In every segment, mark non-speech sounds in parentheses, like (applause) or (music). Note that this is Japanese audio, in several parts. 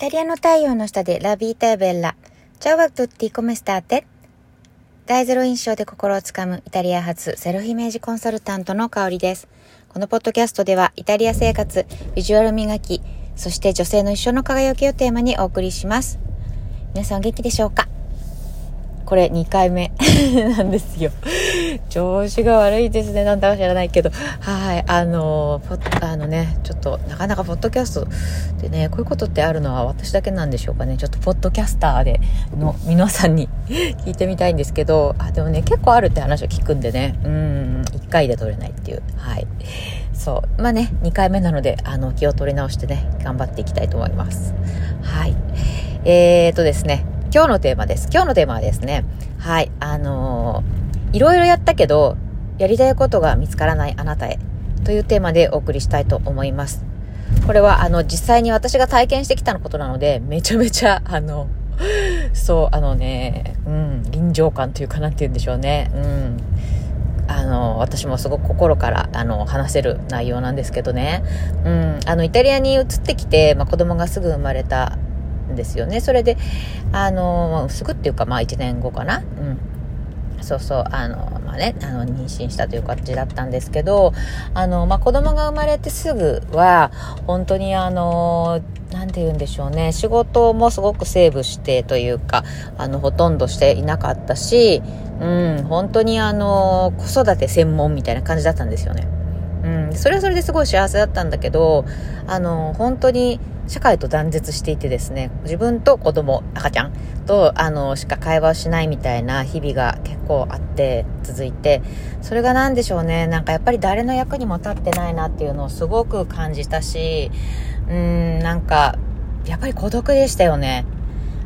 タリアの太陽の下でラビータエベッラ。チャワトッティコメスターテ。大ゼロ印象で心をつかむイタリア発セルフイメージコンサルタントの香りです。このポッドキャストではイタリア生活、ビジュアル磨き、そして女性の一生の輝きをテーマにお送りします。皆さんお元気でしょうか？これ2回目なんですよ。(laughs) 調子が悪いですね。なんだか知らないけど。はい。あの、あのね、ちょっとなかなかポッドキャストでね、こういうことってあるのは私だけなんでしょうかね。ちょっとポッドキャスターでの皆さんに (laughs) 聞いてみたいんですけど、あ、でもね、結構あるって話を聞くんでね、うん、1回で撮れないっていう。はい。そう。まあね、2回目なので、あの、気を取り直してね、頑張っていきたいと思います。はい。えーとですね、今日のテーマです。今日のテーマはですね、はい、あのー、いろいろやったけど、やりたいことが見つからないあなたへというテーマでお送りしたいと思います。これは、あの、実際に私が体験してきたことなので、めちゃめちゃ、あの、(laughs) そう、あのね、うん、臨場感というかなんて言うんでしょうね。うん。あの、私もすごく心から、あの、話せる内容なんですけどね。うん、あの、イタリアに移ってきて、まあ、子供がすぐ生まれたんですよね。それで、あの、すぐっていうか、まあ1年後かな。うん。そうそう、あの、まあね、あの、妊娠したという感じだったんですけど、あの、まあ子供が生まれてすぐは、本当にあの、なんて言うんでしょうね、仕事もすごくセーブしてというか、あの、ほとんどしていなかったし、うん、本当にあの、子育て専門みたいな感じだったんですよね。それはそれですごい幸せだったんだけど、あの、本当に、社会と断絶していてですね、自分と子供、赤ちゃんと、あの、しか会話をしないみたいな日々が結構あって、続いて、それが何でしょうね、なんかやっぱり誰の役にも立ってないなっていうのをすごく感じたし、うーん、なんか、やっぱり孤独でしたよね。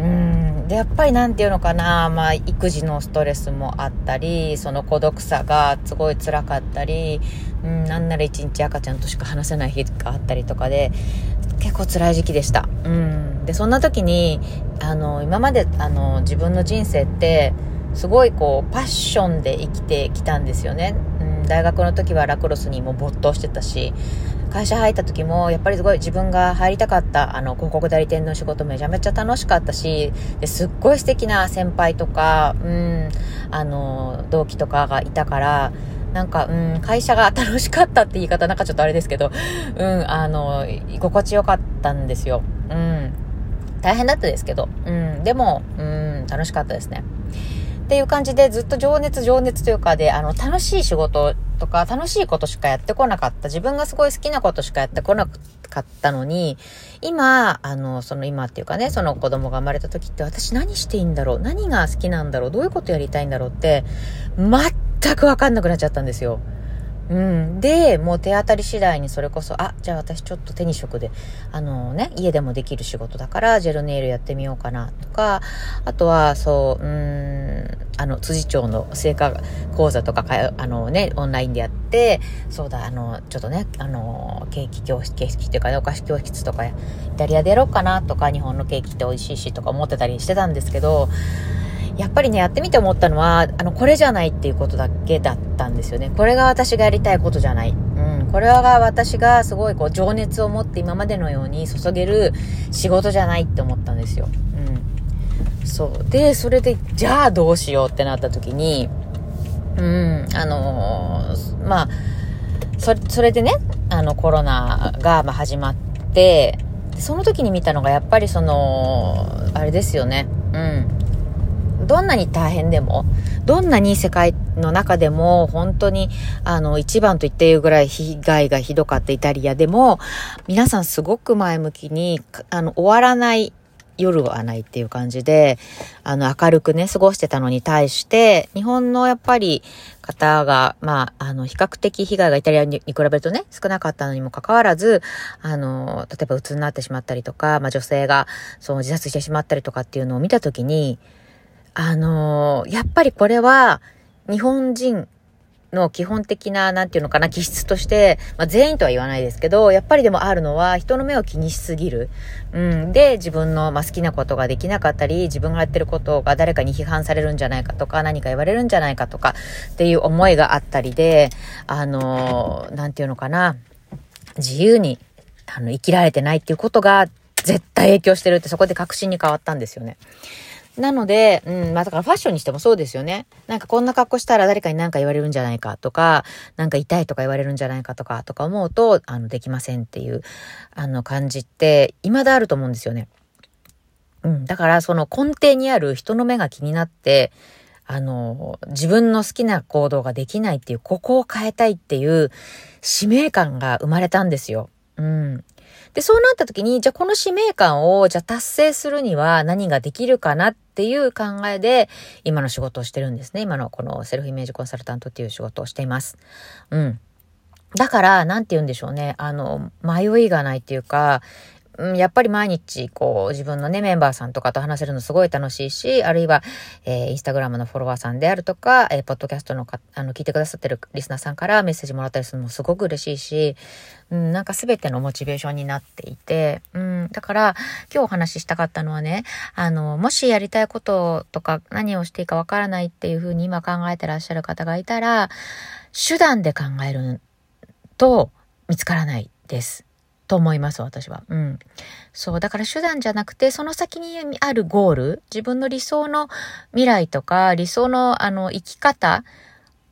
うん。で、やっぱりなんていうのかな、まあ、育児のストレスもあったり、その孤独さがすごい辛かったり、うん、なんなら一日赤ちゃんとしか話せない日があったりとかで、結構辛い時期でした。うん。で、そんな時に、あの、今まで、あの、自分の人生って、すごいこう、パッションで生きてきたんですよね。うん、大学の時はラクロスにも没頭してたし、会社入った時も、やっぱりすごい自分が入りたかった、あの、広告代理店の仕事めちゃめちゃ楽しかったし、ですっごい素敵な先輩とか、うん、あの、同期とかがいたから、なんか、うん、会社が楽しかったって言い方なんかちょっとあれですけど、うん、あの、居心地よかったんですよ。うん。大変だったですけど、うん、でも、うん、楽しかったですね。っていう感じでずっと情熱情熱というかで、あの、楽しい仕事とか楽しいことしかやってこなかった。自分がすごい好きなことしかやってこなかったのに、今、あの、その今っていうかね、その子供が生まれた時って私何していいんだろう？何が好きなんだろう？どういうことやりたいんだろうって、全くわかんなくなっちゃったんですよ。うん。で、もう手当たり次第にそれこそ、あ、じゃあ私ちょっと手に職で、あのね、家でもできる仕事だから、ジェルネイルやってみようかなとか、あとは、そう、うん、あの、辻町の成果講座とかか、あのね、オンラインでやって、そうだ、あの、ちょっとね、あの、ケーキ教室、ケーキっていうかね、お菓子教室とか、イタリアでやろうかなとか、日本のケーキって美味しいしとか思ってたりしてたんですけど、やっぱりね、やってみて思ったのは、あの、これじゃないっていうことだけだったんですよね。これが私がやりたいことじゃない。うん。これは私がすごいこう、情熱を持って今までのように注げる仕事じゃないって思ったんですよ。うん。そう。で、それで、じゃあどうしようってなった時に、うん、あのー、まあ、それ、それでね、あの、コロナが、ま始まって、その時に見たのが、やっぱりその、あれですよね。うん。どんなに大変でも、どんなに世界の中でも、本当に、あの、一番と言っていいぐらい被害がひどかったイタリアでも、皆さんすごく前向きに、あの、終わらない夜はないっていう感じで、あの、明るくね、過ごしてたのに対して、日本のやっぱり方が、まあ、あの、比較的被害がイタリアに比べるとね、少なかったのにもかかわらず、あの、例えばうつになってしまったりとか、まあ女性が、その自殺してしまったりとかっていうのを見たときに、あのー、やっぱりこれは、日本人の基本的な、なんていうのかな、気質として、まあ、全員とは言わないですけど、やっぱりでもあるのは、人の目を気にしすぎる。うん。で、自分の、まあ、好きなことができなかったり、自分がやってることが誰かに批判されるんじゃないかとか、何か言われるんじゃないかとか、っていう思いがあったりで、あのー、なんていうのかな、自由に、あの、生きられてないっていうことが絶対影響してるってそこで確信に変わったんですよね。なので、うん、まあだからファッションにしてもそうですよね。なんかこんな格好したら誰かに何か言われるんじゃないかとか、なんか痛いとか言われるんじゃないかとか、とか思うと、あの、できませんっていう、あの感じって、未だあると思うんですよね。うん、だからその根底にある人の目が気になって、あの、自分の好きな行動ができないっていう、ここを変えたいっていう使命感が生まれたんですよ。うん。で、そうなった時に、じゃあこの使命感を、じゃあ達成するには何ができるかなっていう考えで、今の仕事をしてるんですね。今のこのセルフイメージコンサルタントっていう仕事をしています。うん。だから、なんて言うんでしょうね。あの、迷いがないっていうか、うん、やっぱり毎日、こう、自分のね、メンバーさんとかと話せるのすごい楽しいし、あるいは、えー、インスタグラムのフォロワーさんであるとか、えー、ポッドキャストのか、あの、聞いてくださってるリスナーさんからメッセージもらったりするのもすごく嬉しいし、うん、なんか全てのモチベーションになっていて、うん、だから、今日お話ししたかったのはね、あの、もしやりたいこととか何をしていいかわからないっていうふうに今考えてらっしゃる方がいたら、手段で考えると見つからないです。と思います、私は。うん。そう。だから手段じゃなくて、その先にあるゴール、自分の理想の未来とか、理想のあの生き方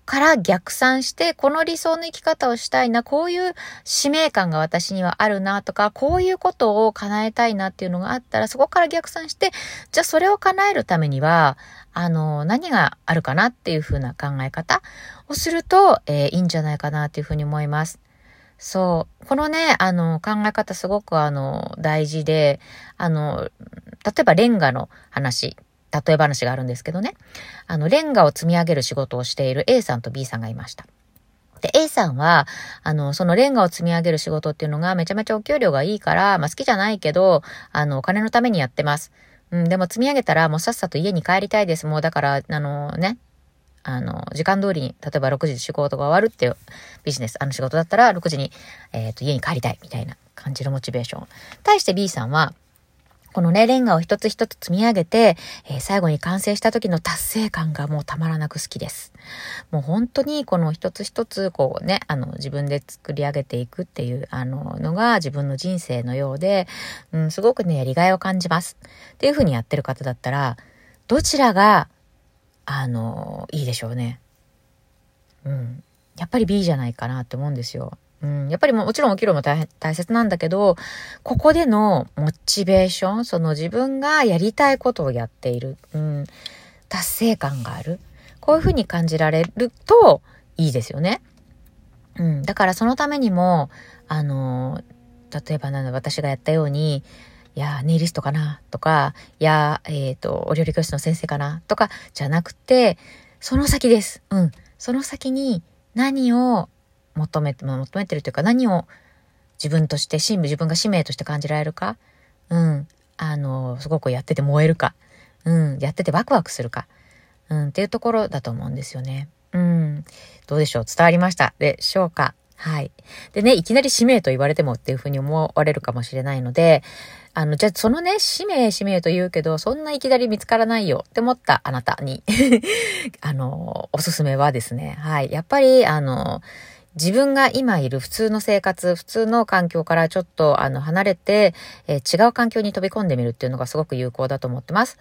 から逆算して、この理想の生き方をしたいな、こういう使命感が私にはあるなとか、こういうことを叶えたいなっていうのがあったら、そこから逆算して、じゃあそれを叶えるためには、あの、何があるかなっていうふうな考え方をすると、えー、いいんじゃないかなっていうふうに思います。そう。このね、あの、考え方すごくあの、大事で、あの、例えばレンガの話、例え話があるんですけどね。あの、レンガを積み上げる仕事をしている A さんと B さんがいました。で、A さんは、あの、そのレンガを積み上げる仕事っていうのがめちゃめちゃお給料がいいから、まあ好きじゃないけど、あの、お金のためにやってます。うん、でも積み上げたらもうさっさと家に帰りたいです。もうだから、あのね、あの、時間通りに、例えば6時で仕事が終わるっていうビジネス、あの仕事だったら6時に、えっ、ー、と、家に帰りたいみたいな感じのモチベーション。対して B さんは、このね、レンガを一つ一つ積み上げて、えー、最後に完成した時の達成感がもうたまらなく好きです。もう本当にこの一つ一つこうね、あの自分で作り上げていくっていうあののが自分の人生のようで、うん、すごくね、やりがいを感じます。っていう風にやってる方だったら、どちらがあの、いいでしょうね。うん。やっぱり B じゃないかなって思うんですよ。うん、やっぱりもちろんお給料も大大切なんだけど、ここでのモチベーション、その自分がやりたいことをやっている、うん、達成感がある。こういうふうに感じられるといいですよね。うん、だからそのためにも、あの、例えばなんだ、私がやったように、いや、ネイリストかな？とか、いや、えっ、ー、と、お料理教室の先生かな？とか、じゃなくて、その先です。うん。その先に何を求めて、求めてるというか、何を自分として、新自分が使命として感じられるか、うん。あの、すごくやってて燃えるか、うん。やっててワクワクするか、うん。っていうところだと思うんですよね。うん。どうでしょう？伝わりました？でしょうか？はい。でね、いきなり使命と言われてもっていうふうに思われるかもしれないので、あの、じゃあそのね、使命使命と言うけど、そんないきなり見つからないよって思ったあなたに (laughs) あの、おすすめはですね、はい。やっぱり、あの、自分が今いる普通の生活、普通の環境からちょっとあの離れて、えー、違う環境に飛び込んでみるっていうのがすごく有効だと思ってます。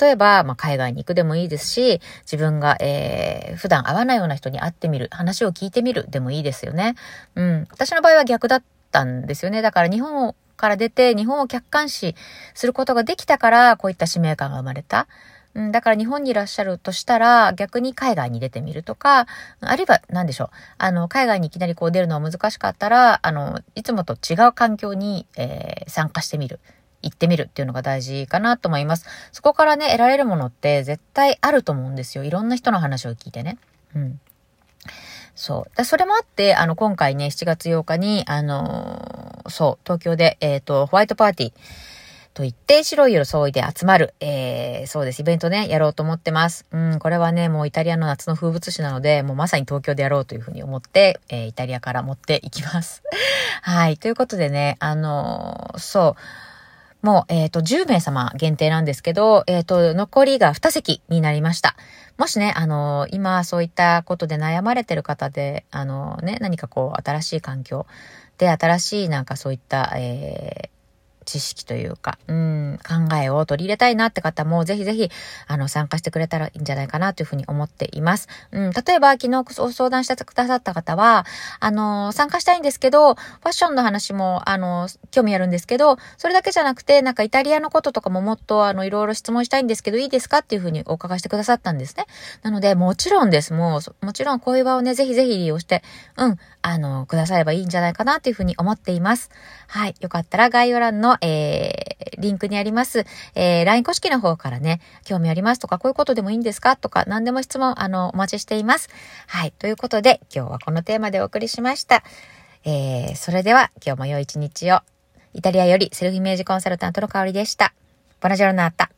例えば、まあ、海外に行くでもいいですし、自分が、えー、普段会わないような人に会ってみる、話を聞いてみるでもいいですよね。うん。私の場合は逆だったんですよね。だから日本から出て日本を客観視することができたから、こういった使命感が生まれた。うん、だから日本にいらっしゃるとしたら、逆に海外に出てみるとか、あるいは何でしょう。あの、海外にいきなりこう出るのは難しかったら、あの、いつもと違う環境に、えー、参加してみる。行ってみるっていうのが大事かなと思います。そこからね、得られるものって絶対あると思うんですよ。いろんな人の話を聞いてね。うん。そう。それもあって、あの、今回ね、7月8日に、あのー、そう、東京で、えっ、ー、と、ホワイトパーティーと言って、白い装いで集まる、えー、そうです、イベントね、やろうと思ってます。うん、これはね、もうイタリアの夏の風物詩なので、もうまさに東京でやろうというふうに思って、えー、イタリアから持っていきます。(laughs) はい、ということでね、あのー、そう、もう、えっ、ー、と、10名様限定なんですけど、えっ、ー、と、残りが2席になりました。もしね、あの、今そういったことで悩まれてる方で、あのね、何かこう、新しい環境で、新しいなんかそういった、え知識というか、うん、考えを取り入れたいなって方も、ぜひぜひ、あの、参加してくれたらいいんじゃないかなというふうに思っています。うん、例えば、昨日ご相談してくださった方は、あの、参加したいんですけど、ファッションの話も、あの、興味あるんですけど、それだけじゃなくて、なんかイタリアのこととかももっと、あの、いろいろ質問したいんですけど、いいですかっていうふうにお伺いしてくださったんですね。なので、もちろんです。もう、もちろんこういう場をね、ぜひぜひ利用して、うん、あの、くださればいいんじゃないかなというふうに思っています。はい。よかったら概要欄の、えー、リンクにあります、えー、LINE 公式の方からね、興味ありますとか、こういうことでもいいんですか？とか、何でも質問、あの、お待ちしています。はい。ということで、今日はこのテーマでお送りしました。えー、それでは、今日も良い一日を。イタリアよりセルフイメージコンサルタントの香りでした。ボナジョルナータ。